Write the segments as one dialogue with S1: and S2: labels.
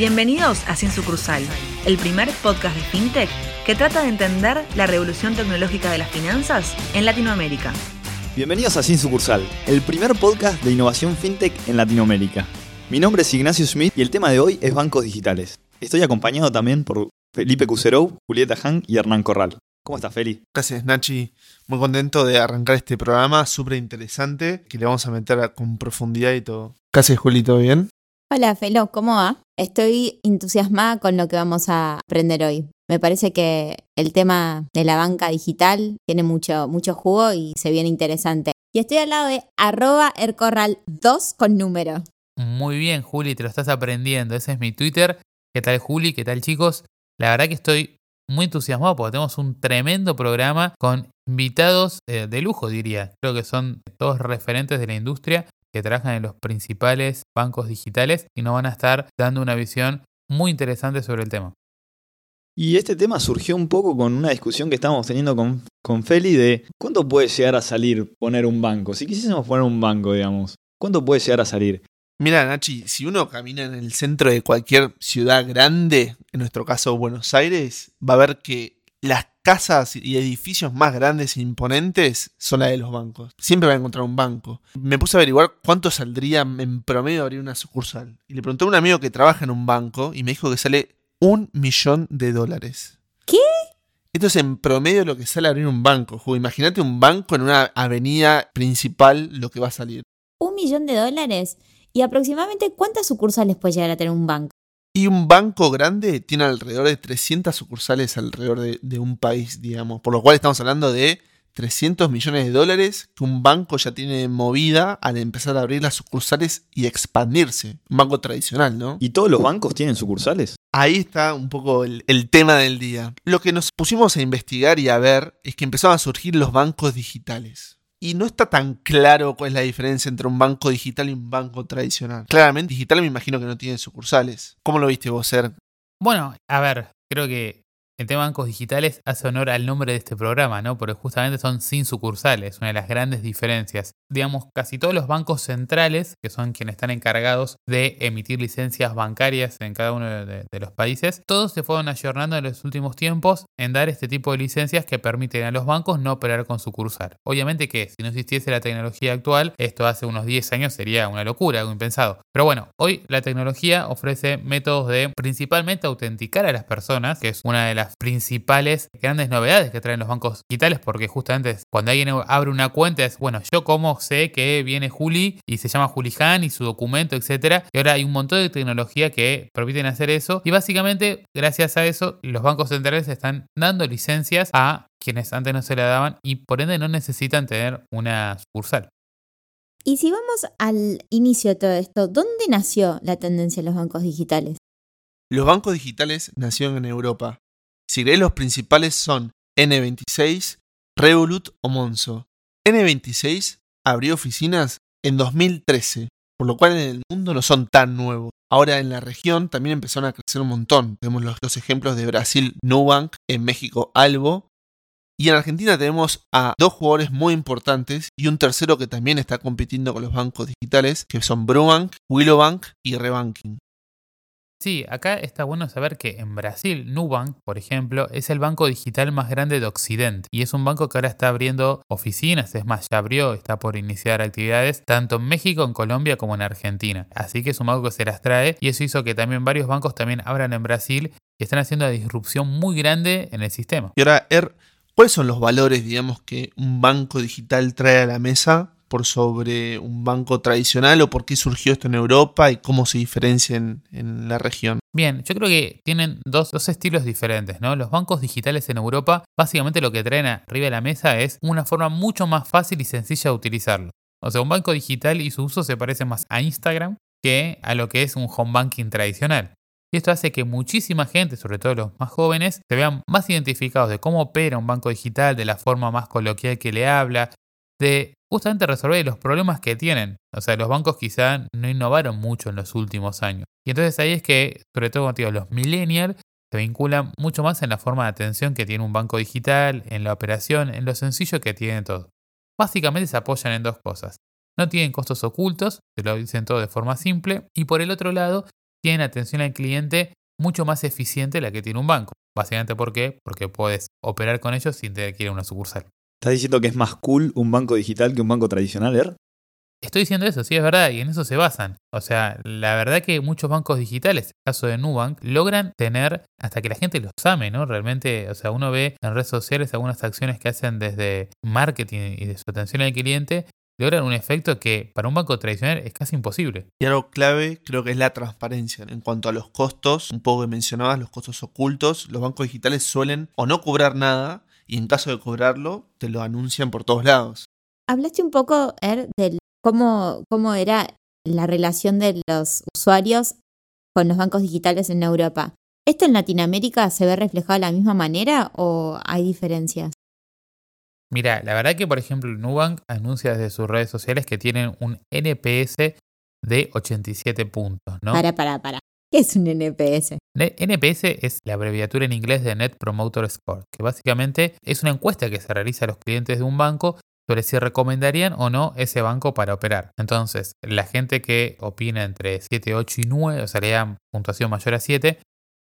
S1: Bienvenidos a Sin Sucursal, el primer podcast de FinTech que trata de entender la revolución tecnológica de las finanzas en Latinoamérica.
S2: Bienvenidos a Sin Sucursal, el primer podcast de innovación FinTech en Latinoamérica. Mi nombre es Ignacio Smith y el tema de hoy es bancos digitales. Estoy acompañado también por Felipe Cuserou, Julieta Han y Hernán Corral. ¿Cómo estás, Feli?
S3: Gracias, Nachi. Muy contento de arrancar este programa súper interesante que le vamos a meter con profundidad y todo. ¿Qué haces, Juli? ¿Todo bien?
S4: Hola, Felo, ¿cómo va? Estoy entusiasmada con lo que vamos a aprender hoy. Me parece que el tema de la banca digital tiene mucho, mucho jugo y se viene interesante. Y estoy al lado de arroba ercorral2 con número.
S5: Muy bien, Juli, te lo estás aprendiendo. Ese es mi Twitter. ¿Qué tal, Juli? ¿Qué tal, chicos? La verdad que estoy muy entusiasmado porque tenemos un tremendo programa con invitados eh, de lujo, diría. Creo que son todos referentes de la industria que trabajan en los principales bancos digitales y nos van a estar dando una visión muy interesante sobre el tema.
S2: Y este tema surgió un poco con una discusión que estábamos teniendo con, con Feli de cuánto puede llegar a salir poner un banco. Si quisiésemos poner un banco, digamos, ¿cuánto puede llegar a salir?
S3: Mira, Nachi, si uno camina en el centro de cualquier ciudad grande, en nuestro caso Buenos Aires, va a ver que las casas y edificios más grandes e imponentes son las de los bancos. Siempre va a encontrar un banco. Me puse a averiguar cuánto saldría en promedio abrir una sucursal. Y le pregunté a un amigo que trabaja en un banco y me dijo que sale un millón de dólares.
S4: ¿Qué?
S3: Esto es en promedio lo que sale abrir un banco. Imagínate un banco en una avenida principal lo que va a salir.
S4: ¿Un millón de dólares? ¿Y aproximadamente cuántas sucursales puede llegar a tener un banco?
S3: Y un banco grande tiene alrededor de 300 sucursales alrededor de, un país, digamos. Por lo cual estamos hablando de 300 millones de dólares que un banco ya tiene movida al empezar a abrir las sucursales y expandirse. Un banco tradicional, ¿no?
S2: ¿Y todos los bancos tienen sucursales?
S3: Ahí está un poco el, el tema del día. Lo que nos pusimos a investigar y a ver es que empezaron a surgir los bancos digitales y no está tan claro cuál es la diferencia entre un banco digital y un banco tradicional. Claramente, digital me imagino que no tiene sucursales. ¿Cómo lo viste vos, Ser?
S5: Bueno, a ver, creo que el tema de bancos digitales hace honor al nombre de este programa, ¿no? Porque justamente son sin sucursales, una de las grandes diferencias. Digamos, casi todos los bancos centrales, que son quienes están encargados de emitir licencias bancarias en cada uno de, los países, todos se fueron ayornando en los últimos tiempos en dar este tipo de licencias que permiten a los bancos no operar con sucursal. Obviamente que si no existiese la tecnología actual, esto hace unos 10 años sería una locura, algo impensado. Pero bueno, hoy la tecnología ofrece métodos de principalmente autenticar a las personas, que es una de las principales grandes novedades que traen los bancos digitales, porque justamente cuando alguien abre una cuenta es, bueno, yo cómo sé que viene Juli y se llama Juli Han y su documento, etcétera. Y ahora hay un montón de tecnología que permiten hacer eso. Y básicamente, gracias a eso, los bancos centrales están dando licencias a quienes antes no se la daban y por ende no necesitan tener una sucursal.
S4: Y si vamos al inicio de todo esto, ¿dónde nació la tendencia de los bancos digitales?
S3: Los bancos digitales nacieron en Europa, si los principales son N26, Revolut o Monzo. N26 abrió oficinas en 2013, por lo cual en el mundo no son tan nuevos. Ahora en la región también empezaron a crecer un montón. Tenemos los, los ejemplos de Brasil, Nubank, en México, Albo. Y en Argentina tenemos a dos jugadores muy importantes y un tercero que también está compitiendo con los bancos digitales, que son Brubank, Willowbank y Rebanking.
S5: Sí, acá está bueno saber que en Brasil, Nubank, por ejemplo, es el banco digital más grande de Occidente y es un banco que ahora está abriendo oficinas, es más, ya abrió, está por iniciar actividades tanto en México, en Colombia como en Argentina. Así que es un banco que se las trae y eso hizo que también varios bancos también abran en Brasil y están haciendo una disrupción muy grande en el sistema.
S3: Y ahora, Er, ¿cuáles son los valores, digamos, que un banco digital trae a la mesa por sobre un banco tradicional o por qué surgió esto en Europa y cómo se diferencia en, la región?
S5: Bien, yo creo que tienen dos, dos, estilos diferentes, ¿no? Los bancos digitales en Europa básicamente lo que traen arriba de la mesa es una forma mucho más fácil y sencilla de utilizarlo. O sea, un banco digital y su uso se parece más a Instagram que a lo que es un home banking tradicional. Y esto hace que muchísima gente, sobre todo los más jóvenes, se vean más identificados de cómo opera un banco digital, de la forma más coloquial que le habla, de justamente resolver los problemas que tienen. O sea, los bancos quizá no innovaron mucho en los últimos años. Y entonces ahí es que, sobre todo los millennials se vinculan mucho más en la forma de atención que tiene un banco digital, en la operación, en lo sencillo que tiene todo. Básicamente se apoyan en dos cosas. No tienen costos ocultos, se lo dicen todo de forma simple, y por el otro lado, tienen atención al cliente mucho más eficiente la que tiene un banco. Básicamente, ¿por qué? Porque puedes operar con ellos sin tener que ir a una sucursal.
S2: ¿Estás diciendo que es más cool un banco digital que un banco tradicional, Er?
S5: Estoy diciendo eso, sí es verdad, y en eso se basan. O sea, la verdad que muchos bancos digitales, en el caso de Nubank, logran tener hasta que la gente los ame, ¿no? Realmente, o sea, uno ve en redes sociales algunas acciones que hacen desde marketing y de su atención al cliente, logran un efecto que para un banco tradicional es casi imposible.
S3: Y algo clave creo que es la transparencia. En cuanto a los costos, un poco que mencionabas, los costos ocultos, los bancos digitales suelen o no cobrar nada y en caso de cobrarlo, te lo anuncian por todos lados.
S4: Hablaste un poco, Er, del cómo, cómo era la relación de los usuarios con los bancos digitales en Europa. ¿Esto en Latinoamérica se ve reflejado de la misma manera o hay diferencias?
S5: Mira, la verdad que por ejemplo Nubank anuncia desde sus redes sociales que tienen un NPS de 87 puntos, ¿no?
S4: Para, para, para. ¿Qué es un NPS?
S5: NPS es la abreviatura en inglés de Net Promoter Score, que básicamente es una encuesta que se realiza a los clientes de un banco sobre si recomendarían o no ese banco para operar. Entonces, la gente que opina entre 7, 8 y 9, o sea, le dan puntuación mayor a 7,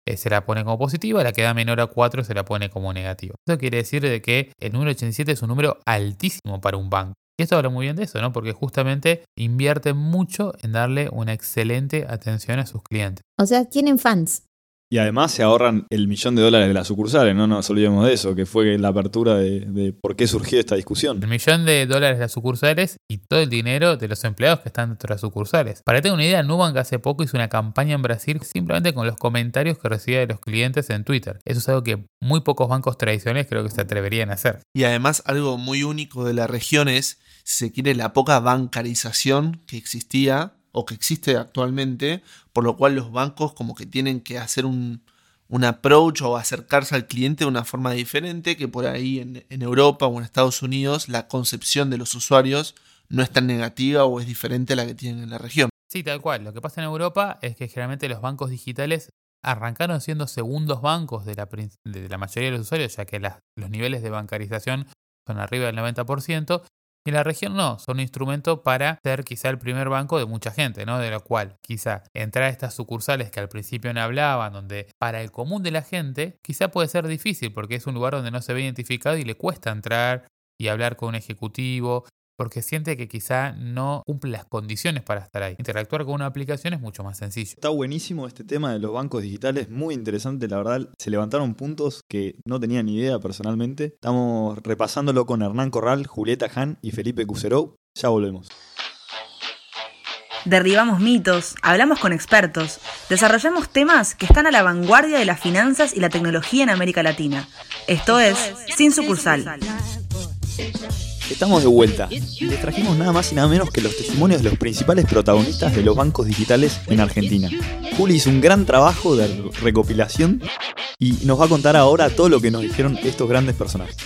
S5: eh, se la pone como positiva, la que da menor a 4 se la pone como negativa. Eso quiere decir de que el número 87 es un número altísimo para un banco. Y esto habla muy bien de eso, ¿no? Porque justamente invierte mucho en darle una excelente atención a sus clientes.
S4: O sea, tienen fans.
S2: Y además se ahorran el millón de dólares de las sucursales, no nos olvidemos de eso, que fue la apertura de, de, por qué surgió esta discusión.
S5: El millón de dólares de las sucursales y todo el dinero de los empleados que están dentro de las sucursales. Para que tengan una idea, Nubank hace poco hizo una campaña en Brasil simplemente con los comentarios que recibía de los clientes en Twitter. Eso es algo que muy pocos bancos tradicionales creo que se atreverían a hacer.
S3: Y además algo muy único de la región es, si se quiere, la poca bancarización que existía o que existe actualmente, por lo cual los bancos como que tienen que hacer un, un approach o acercarse al cliente de una forma diferente, que por ahí en, Europa o en Estados Unidos la concepción de los usuarios no es tan negativa o es diferente a la que tienen en la región.
S5: Sí, tal cual. Lo que pasa en Europa es que generalmente los bancos digitales arrancaron siendo segundos bancos de la, de la mayoría de los usuarios, ya que los niveles de bancarización son arriba del 90%, y la región no, son un instrumento para ser quizá el primer banco de mucha gente, ¿no? De lo cual quizá entrar a estas sucursales que al principio no hablaban, donde para el común de la gente quizá puede ser difícil porque es un lugar donde no se ve identificado y le cuesta entrar y hablar con un ejecutivo porque siente que quizá no cumple las condiciones para estar ahí. Interactuar con una aplicación es mucho más sencillo.
S2: Está buenísimo este tema de los bancos digitales, muy interesante, la verdad. Se levantaron puntos que no tenía ni idea personalmente. Estamos repasándolo con Hernán Corral, Julieta Han y Felipe Cuserou. Ya volvemos.
S1: Derribamos mitos, hablamos con expertos, desarrollamos temas que están a la vanguardia de las finanzas y la tecnología en América Latina. Esto es Sin Sucursal.
S2: Estamos de vuelta. Les trajimos nada más y nada menos que los testimonios de los principales protagonistas de los bancos digitales en Argentina. Juli hizo un gran trabajo de recopilación y nos va a contar ahora todo lo que nos dijeron estos grandes personajes.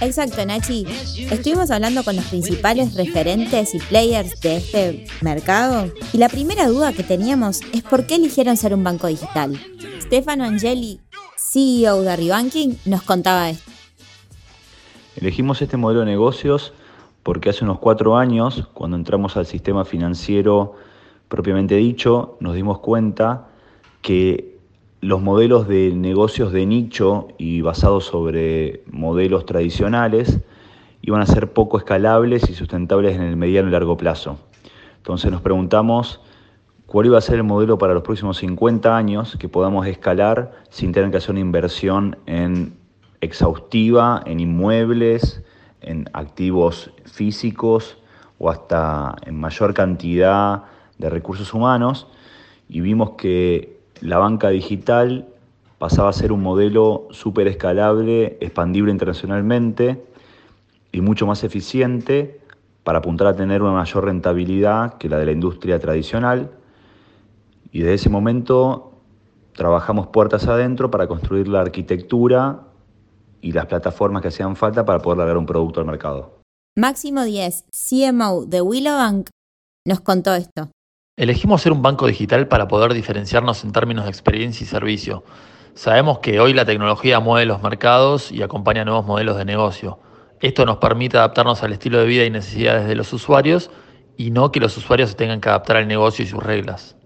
S4: Exacto, Nachi. Estuvimos hablando con los principales referentes y players de este mercado y la primera duda que teníamos es por qué eligieron ser un banco digital. Stefano Angeli, CEO de Arribanking, nos contaba esto.
S6: Elegimos este modelo de negocios porque hace unos cuatro años, cuando entramos al sistema financiero propiamente dicho, nos dimos cuenta que los modelos de negocios de nicho y basados sobre modelos tradicionales iban a ser poco escalables y sustentables en el mediano y largo plazo. Entonces nos preguntamos cuál iba a ser el modelo para los próximos 50 años que podamos escalar sin tener que hacer una inversión en exhaustiva en inmuebles, en activos físicos o hasta en mayor cantidad de recursos humanos y vimos que la banca digital pasaba a ser un modelo súper escalable, expandible internacionalmente y mucho más eficiente para apuntar a tener una mayor rentabilidad que la de la industria tradicional. Y desde ese momento trabajamos puertas adentro para construir la arquitectura y las plataformas que hacían falta para poder largar un producto al mercado.
S4: Máximo 10, CMO de Willowbank, nos contó esto.
S7: Elegimos ser un banco digital para poder diferenciarnos en términos de experiencia y servicio. Sabemos que hoy la tecnología mueve los mercados y acompaña nuevos modelos de negocio. Esto nos permite adaptarnos al estilo de vida y necesidades de los usuarios y no que los usuarios se tengan que adaptar al negocio y sus reglas.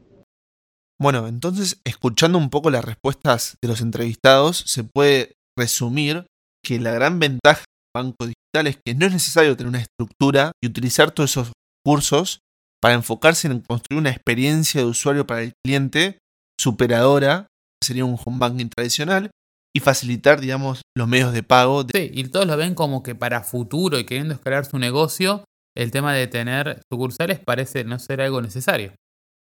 S3: Bueno, entonces, escuchando un poco las respuestas de los entrevistados, se puede resumir que la gran ventaja del banco digital es que no es necesario tener una estructura y utilizar todos esos cursos para enfocarse en construir una experiencia de usuario para el cliente superadora, sería un home banking tradicional, y facilitar, digamos, los medios de pago.
S5: Sí, y todos lo ven como que para futuro y queriendo escalar su negocio, el tema de tener sucursales parece no ser algo necesario.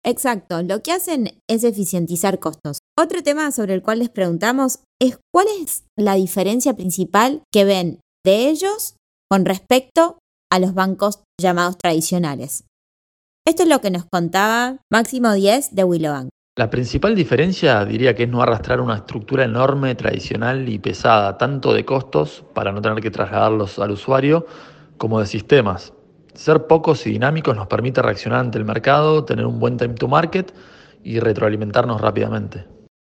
S4: Exacto, lo que hacen es eficientizar costos. Otro tema sobre el cual les preguntamos es cuál es la diferencia principal que ven de ellos con respecto a los bancos llamados tradicionales. Esto es lo que nos contaba Máximo 10 de Willowbank.
S7: La principal diferencia diría que es no arrastrar una estructura enorme, tradicional y pesada, tanto de costos para no tener que trasladarlos al usuario, como de sistemas. Ser pocos y dinámicos nos permite reaccionar ante el mercado, tener un buen time to market y retroalimentarnos rápidamente.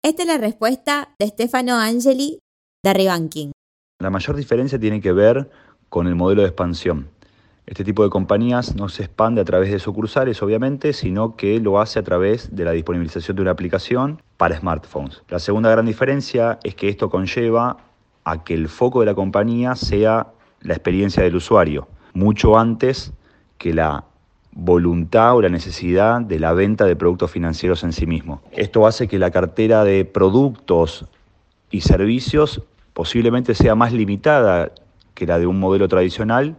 S4: Esta es la respuesta de Stefano Angeli de Rebanking.
S6: La mayor diferencia tiene que ver con el modelo de expansión. Este tipo de compañías no se expande a través de sucursales, obviamente, sino que lo hace a través de la disponibilización de una aplicación para smartphones. La segunda gran diferencia es que esto conlleva a que el foco de la compañía sea la experiencia del usuario mucho antes que la voluntad o la necesidad de la venta de productos financieros en sí mismo. Esto hace que la cartera de productos y servicios posiblemente sea más limitada que la de un modelo tradicional,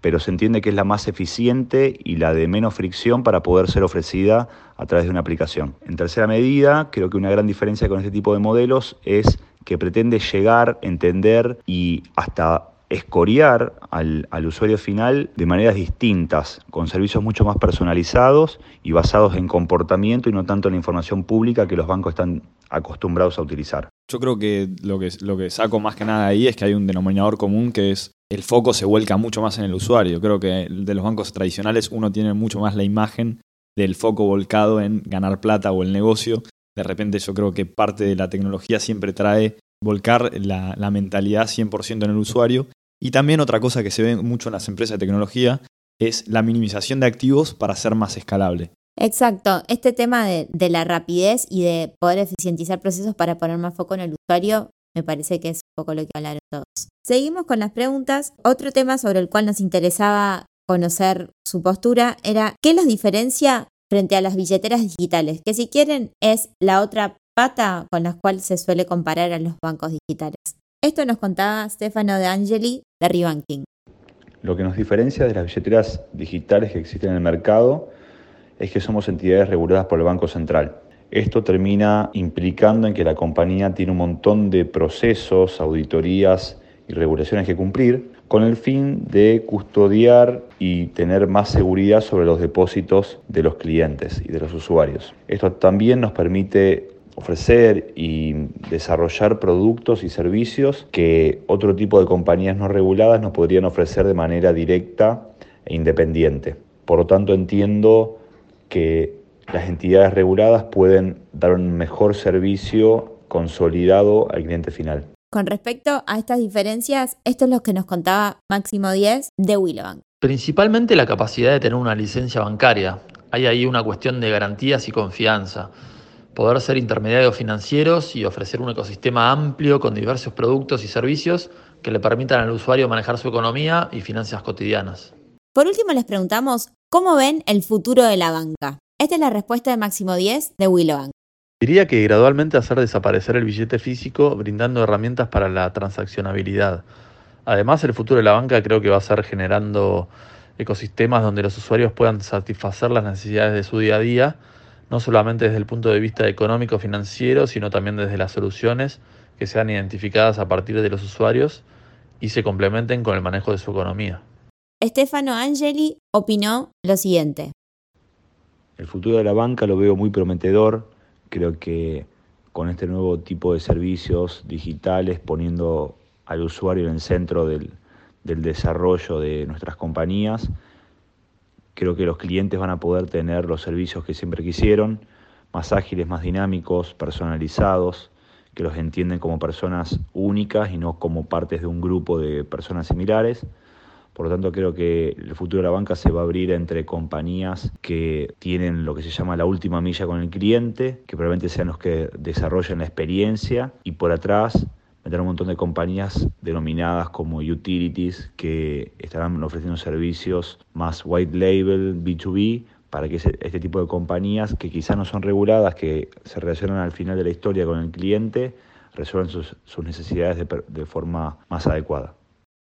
S6: pero se entiende que es la más eficiente y la de menos fricción para poder ser ofrecida a través de una aplicación. En tercera medida, creo que una gran diferencia con este tipo de modelos es que pretende llegar, entender y hasta escoriar al, usuario final de maneras distintas, con servicios mucho más personalizados y basados en comportamiento y no tanto en la información pública que los bancos están acostumbrados a utilizar.
S2: Yo creo que lo que, lo que saco más que nada ahí es que hay un denominador común que es el foco se vuelca mucho más en el usuario. Creo que de los bancos tradicionales uno tiene mucho más la imagen del foco volcado en ganar plata o el negocio. De repente yo creo que parte de la tecnología siempre trae volcar la, mentalidad 100% en el usuario. Y también otra cosa que se ve mucho en las empresas de tecnología es la minimización de activos para ser más escalable.
S4: Exacto, este tema de, de, la rapidez y de poder eficientizar procesos para poner más foco en el usuario me parece que es un poco lo que hablaron todos. Seguimos con las preguntas. Otro tema sobre el cual nos interesaba conocer su postura era ¿qué los diferencia frente a las billeteras digitales? Que si quieren es la otra pata con la cual se suele comparar a los bancos digitales. Esto nos contaba Stefano De Angeli de Rebanking.
S6: Lo que nos diferencia de las billeteras digitales que existen en el mercado es que somos entidades reguladas por el Banco Central. Esto termina implicando en que la compañía tiene un montón de procesos, auditorías y regulaciones que cumplir con el fin de custodiar y tener más seguridad sobre los depósitos de los clientes y de los usuarios. Esto también nos permite ofrecer y desarrollar productos y servicios que otro tipo de compañías no reguladas nos podrían ofrecer de manera directa e independiente. Por lo tanto, entiendo que las entidades reguladas pueden dar un mejor servicio consolidado al cliente final.
S4: Con respecto a estas diferencias, esto es lo que nos contaba Máximo 10 de Willowbank.
S7: Principalmente la capacidad de tener una licencia bancaria. Hay ahí una cuestión de garantías y confianza poder ser intermediarios financieros y ofrecer un ecosistema amplio con diversos productos y servicios que le permitan al usuario manejar su economía y finanzas cotidianas.
S4: Por último, les preguntamos, ¿cómo ven el futuro de la banca? Esta es la respuesta de Máximo 10 de Willowbank.
S7: Diría que gradualmente hacer desaparecer el billete físico brindando herramientas para la transaccionabilidad. Además, el futuro de la banca creo que va a ser generando ecosistemas donde los usuarios puedan satisfacer las necesidades de su día a día no solamente desde el punto de vista económico financiero, sino también desde las soluciones que sean identificadas a partir de los usuarios y se complementen con el manejo de su economía.
S4: Stefano Angeli opinó lo siguiente.
S6: El futuro de la banca lo veo muy prometedor. Creo que con este nuevo tipo de servicios digitales, poniendo al usuario en el centro del, del desarrollo de nuestras compañías, Creo que los clientes van a poder tener los servicios que siempre quisieron, más ágiles, más dinámicos, personalizados, que los entienden como personas únicas y no como partes de un grupo de personas similares. Por lo tanto, creo que el futuro de la banca se va a abrir entre compañías que tienen lo que se llama la última milla con el cliente, que probablemente sean los que desarrollen la experiencia, y por atrás meter un montón de compañías denominadas como utilities que estarán ofreciendo servicios más white label, B2B, para que este tipo de compañías que quizás no son reguladas, que se relacionan al final de la historia con el cliente, resuelvan sus, necesidades de, de forma más adecuada.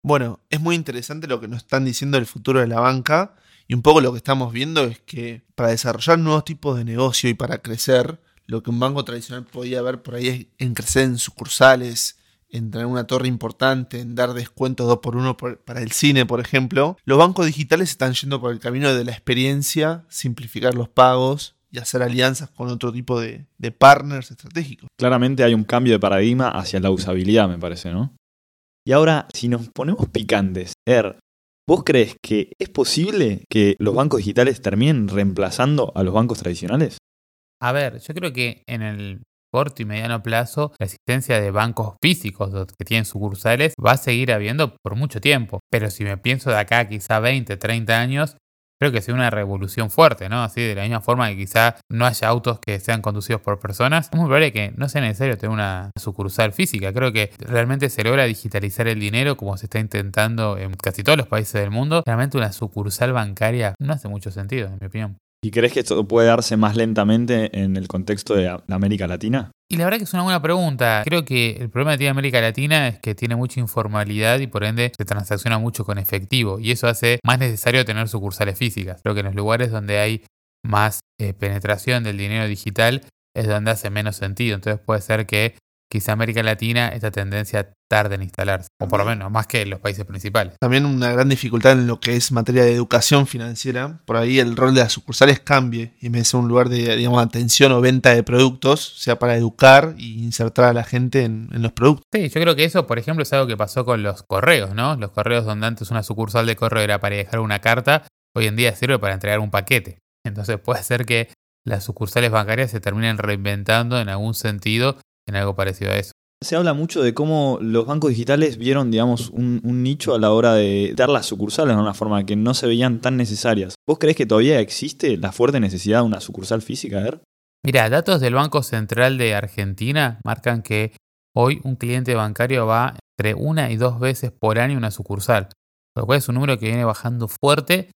S3: Bueno, es muy interesante lo que nos están diciendo del futuro de la banca y un poco lo que estamos viendo es que para desarrollar nuevos tipos de negocio y para crecer, lo que un banco tradicional podía ver por ahí es en crecer en sucursales, en tener una torre importante, en dar descuentos 2 por 1 para el cine, por ejemplo. Los bancos digitales están yendo por el camino de la experiencia, simplificar los pagos y hacer alianzas con otro tipo de, de partners estratégicos.
S2: Claramente hay un cambio de paradigma hacia la usabilidad, me parece, ¿no? Y ahora, si nos ponemos picantes, Er, ¿vos crees que es posible que los bancos digitales terminen reemplazando a los bancos tradicionales?
S5: A ver, yo creo que en el corto y mediano plazo, la existencia de bancos físicos que tienen sucursales va a seguir habiendo por mucho tiempo. Pero si me pienso de acá quizá 20, 30 años, creo que sea una revolución fuerte, ¿no? Así de la misma forma que quizá no haya autos que sean conducidos por personas, es muy probable que no sea necesario tener una sucursal física. Creo que realmente se logra digitalizar el dinero como se está intentando en casi todos los países del mundo. Realmente una sucursal bancaria no hace mucho sentido, en mi opinión.
S2: ¿Y crees que esto puede darse más lentamente en el contexto de América Latina?
S5: Y la verdad que es una buena pregunta. Creo que el problema que tiene América Latina es que tiene mucha informalidad y por ende se transacciona mucho con efectivo. Y eso hace más necesario tener sucursales físicas. Creo que en los lugares donde hay más eh, penetración del dinero digital es donde hace menos sentido. Entonces puede ser que quizá América Latina esta tendencia tarde en instalarse, o por lo menos más que en los países principales.
S3: También una gran dificultad en lo que es materia de educación financiera, por ahí el rol de las sucursales cambie y en vez de ser un lugar de digamos, atención o venta de productos, sea para educar e insertar a la gente en, en, los productos.
S5: Sí, yo creo que eso, por ejemplo, es algo que pasó con los correos, ¿no? Los correos donde antes una sucursal de correo era para dejar una carta, hoy en día sirve para entregar un paquete. Entonces puede ser que las sucursales bancarias se terminen reinventando en algún sentido en algo parecido a eso
S2: se habla mucho de cómo los bancos digitales vieron, digamos, un, nicho a la hora de dar las sucursales de una forma que no se veían tan necesarias. ¿Vos crees que todavía existe la fuerte necesidad de una sucursal física? A ver.
S5: Mira, datos del Banco Central de Argentina marcan que hoy un cliente bancario va entre una y dos veces por año a una sucursal, lo cual es un número que viene bajando fuerte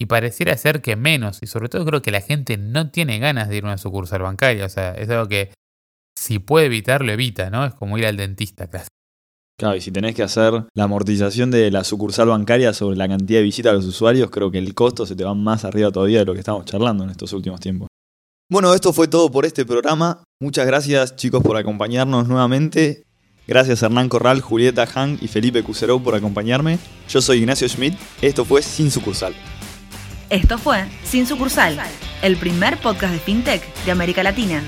S5: y pareciera ser que menos, y sobre todo creo que la gente no tiene ganas de ir a una sucursal bancaria, o sea, es algo que si puede evitarlo, evita, ¿no? Es como ir al dentista casi.
S2: Claro, y si tenés que hacer la amortización de la sucursal bancaria sobre la cantidad de visitas a los usuarios, creo que el costo se te va más arriba todavía de lo que estamos charlando en estos últimos tiempos. Bueno, esto fue todo por este programa. Muchas gracias chicos por acompañarnos nuevamente. Gracias Hernán Corral, Julieta Han y Felipe Cuserou por acompañarme. Yo soy Ignacio Schmidt. Esto fue Sin Sucursal.
S1: Esto fue Sin Sucursal, el primer podcast de FinTech de América Latina.